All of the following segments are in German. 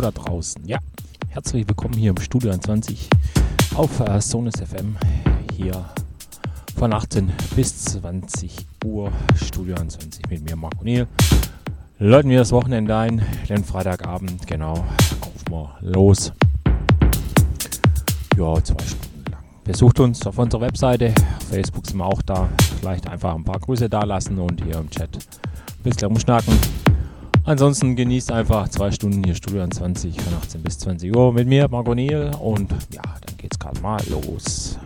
da draußen. Ja, herzlich willkommen hier im Studio 20 auf äh, Sonus FM. Hier von 18 bis 20 Uhr Studio 20 mit mir, Marco Niel. Läuten wir das Wochenende ein, den Freitagabend, genau, rufen wir los. Ja, zwei Stunden lang. Besucht uns auf unserer Webseite, auf Facebook sind wir auch da. Vielleicht einfach ein paar Grüße da lassen und hier im Chat ein bisschen umschnacken. Ansonsten genießt einfach zwei Stunden hier Studio 20 von 18 bis 20 Uhr mit mir, Marco Niel. Und ja, dann geht's gerade mal los.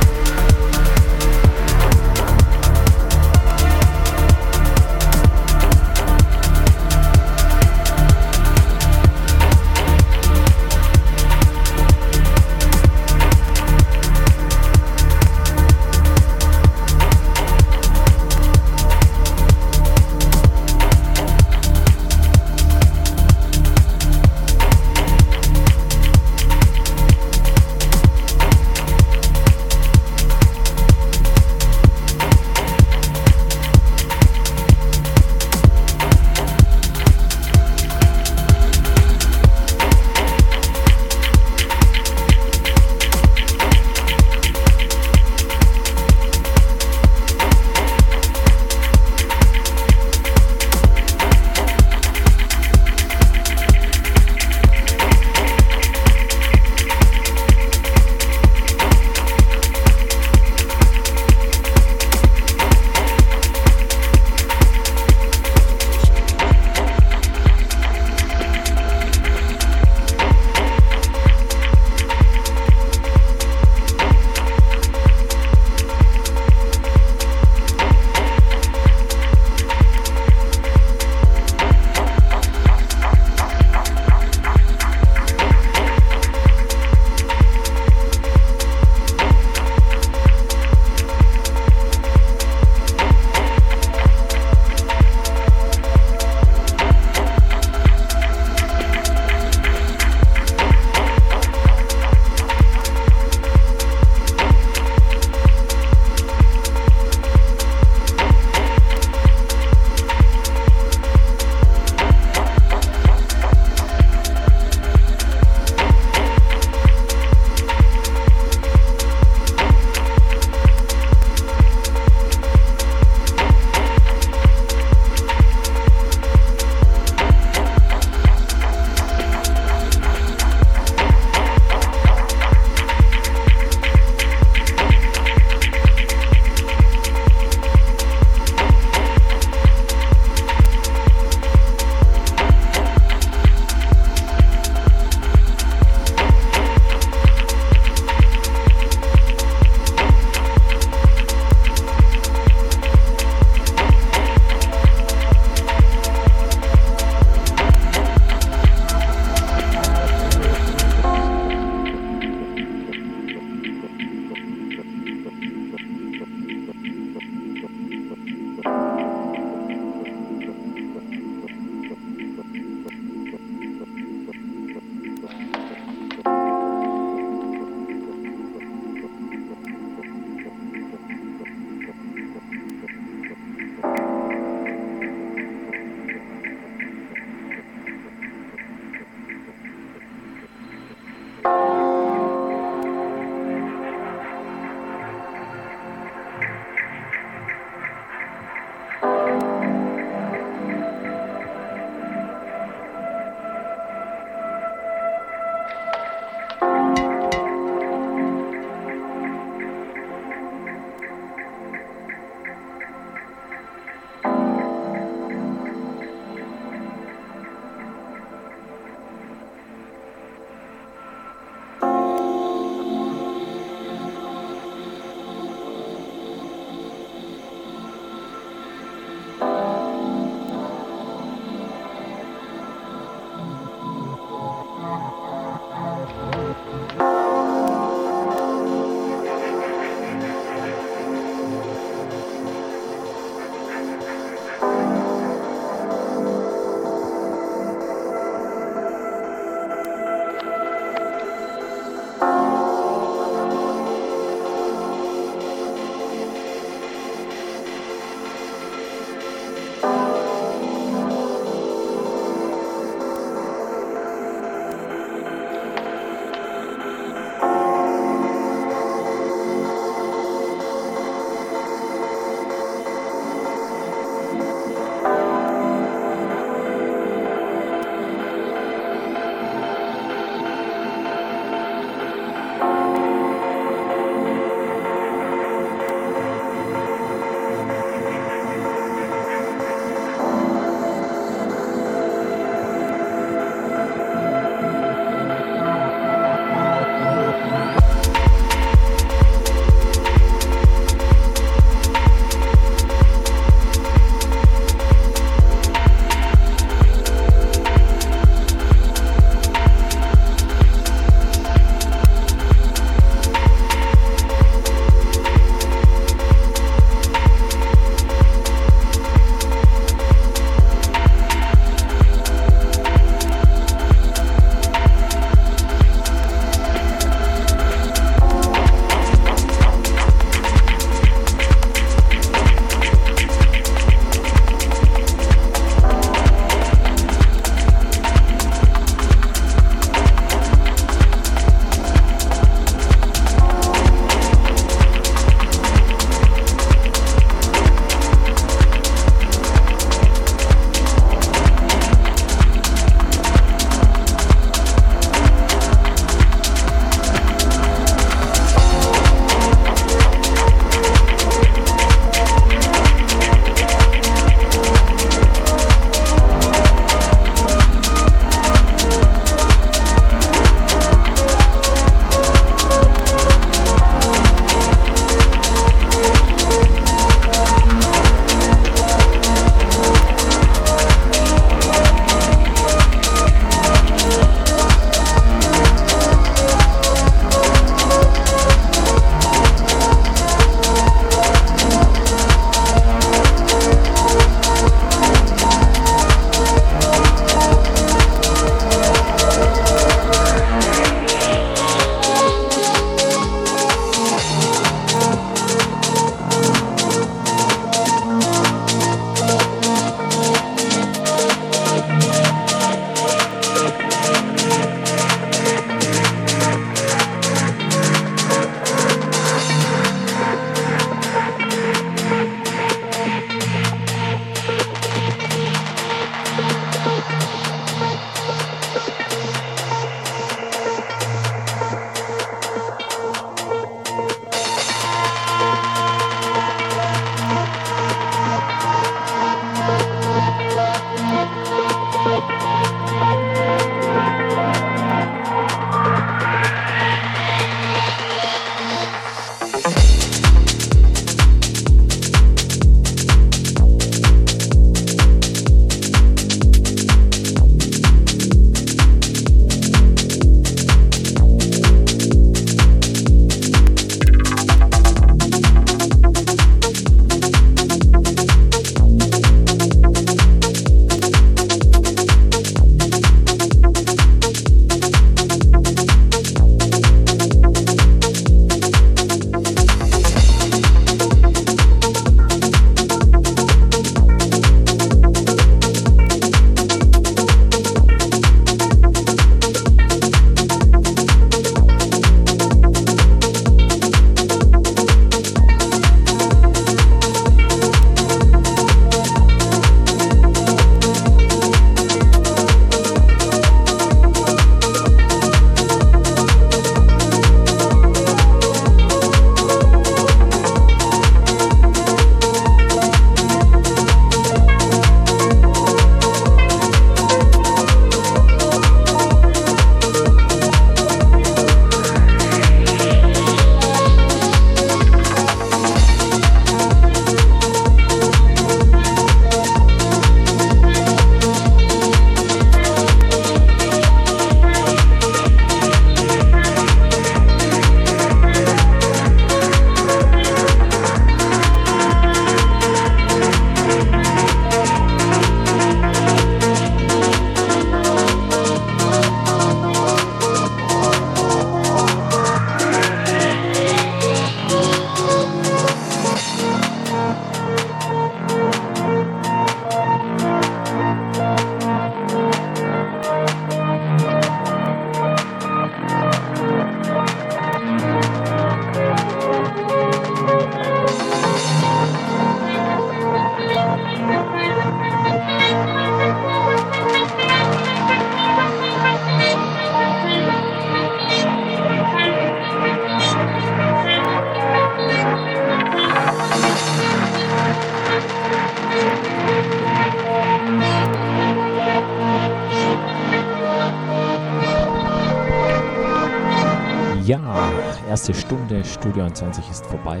Studio 21 ist vorbei.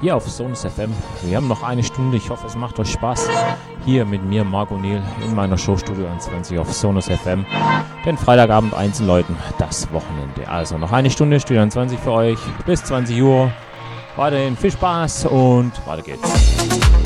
Hier auf Sonus FM. Wir haben noch eine Stunde. Ich hoffe, es macht euch Spaß. Hier mit mir, Marco Neil, in meiner Show Studio 21 auf Sonus FM. Den Freitagabend Einzelleuten, das Wochenende. Also noch eine Stunde Studio 21 für euch. Bis 20 Uhr. Weiterhin viel Spaß und weiter geht's.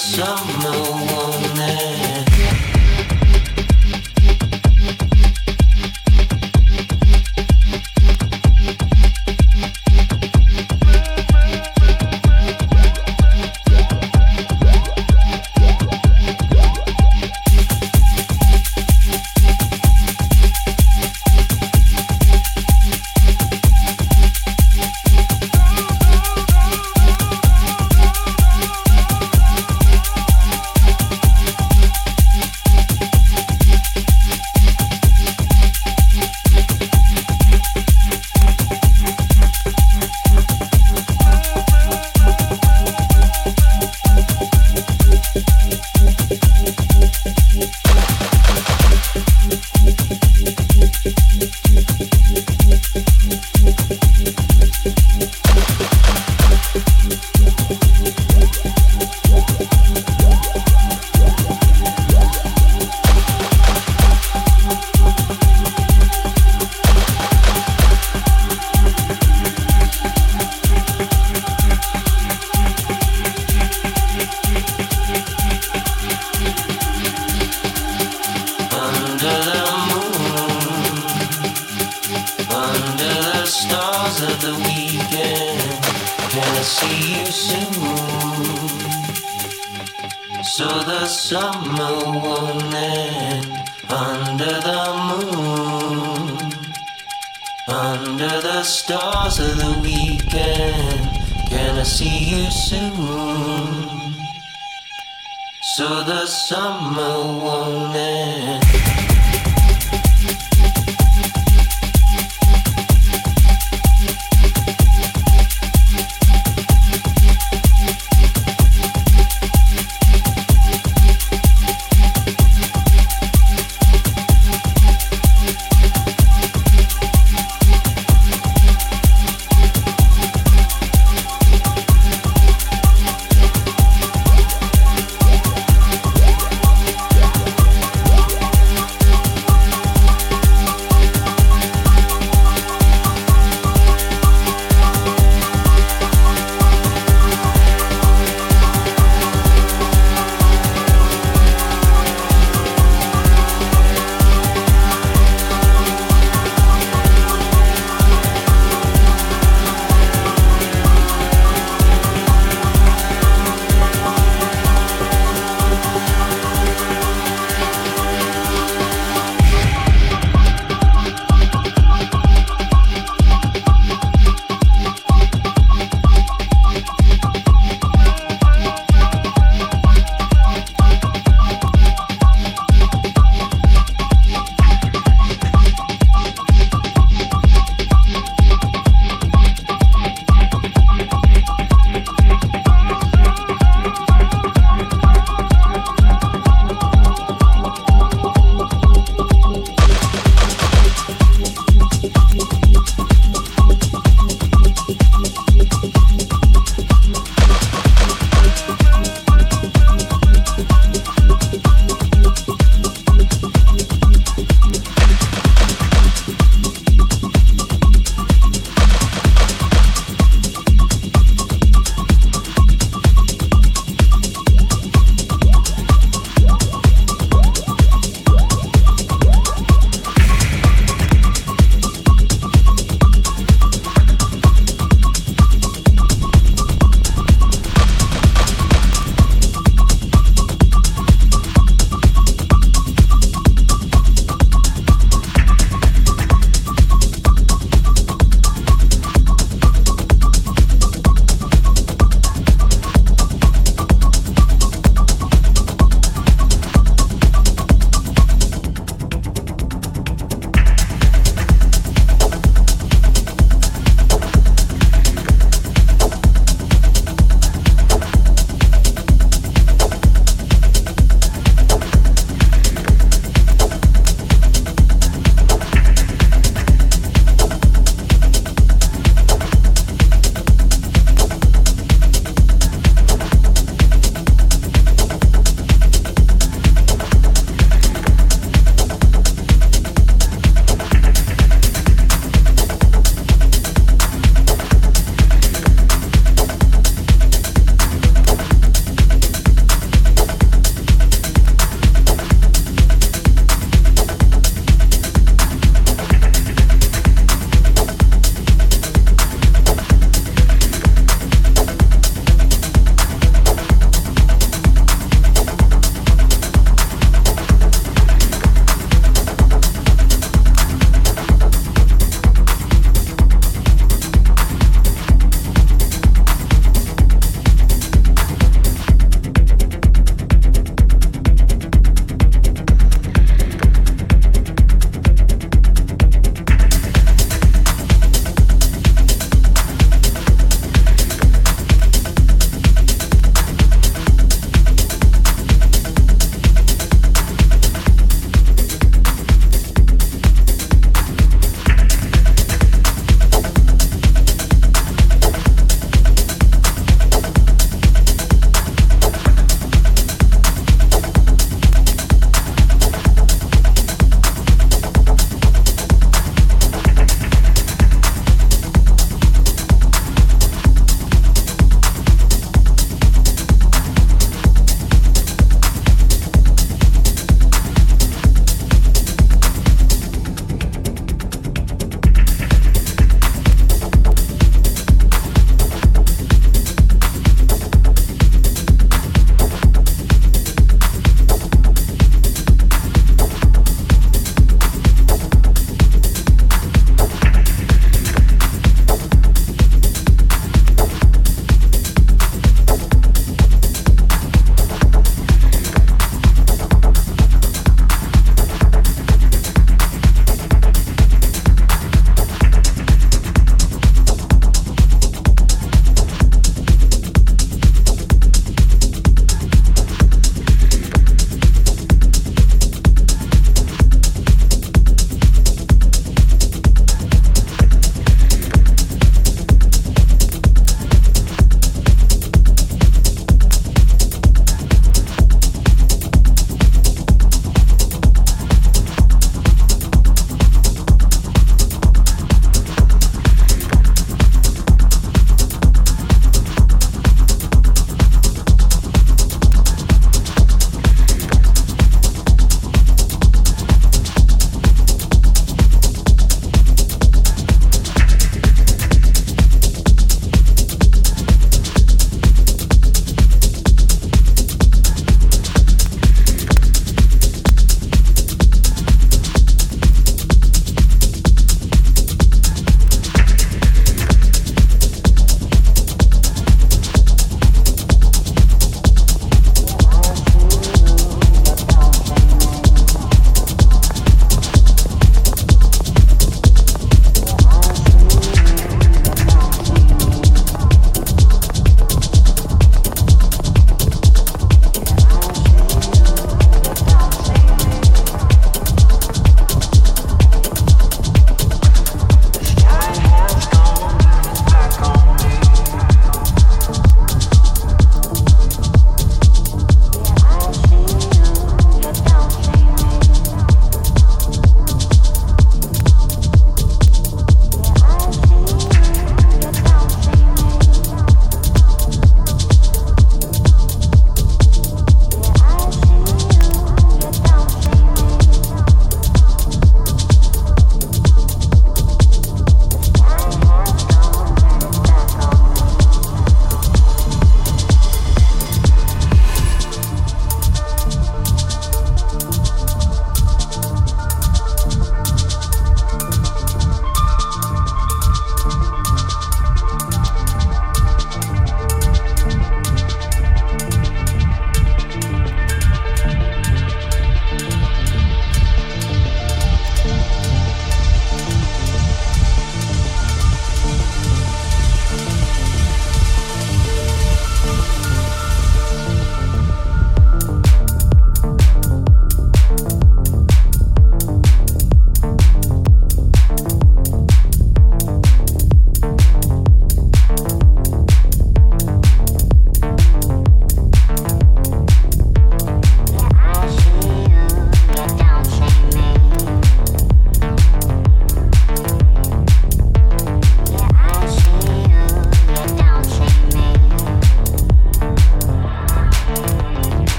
Summer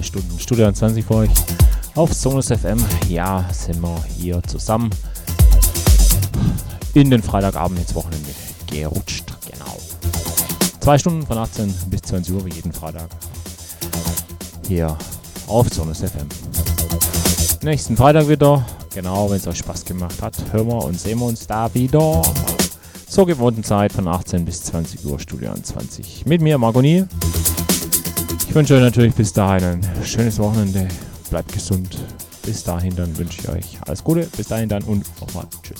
Zwei Stunden Studio 20 für euch auf Sonus FM. Ja, sind wir hier zusammen in den Freitagabend ins Wochenende gerutscht. Genau. Zwei Stunden von 18 bis 20 Uhr wie jeden Freitag. Hier auf Sonus FM. Nächsten Freitag wieder. Genau, wenn es euch Spaß gemacht hat, hören wir und sehen wir uns da wieder. Zur gewohnten Zeit von 18 bis 20 Uhr, Studio 20. Mit mir, Margoni. Ich wünsche euch natürlich bis dahin ein schönes Wochenende. Bleibt gesund. Bis dahin dann wünsche ich euch alles Gute. Bis dahin dann und nochmal Tschüss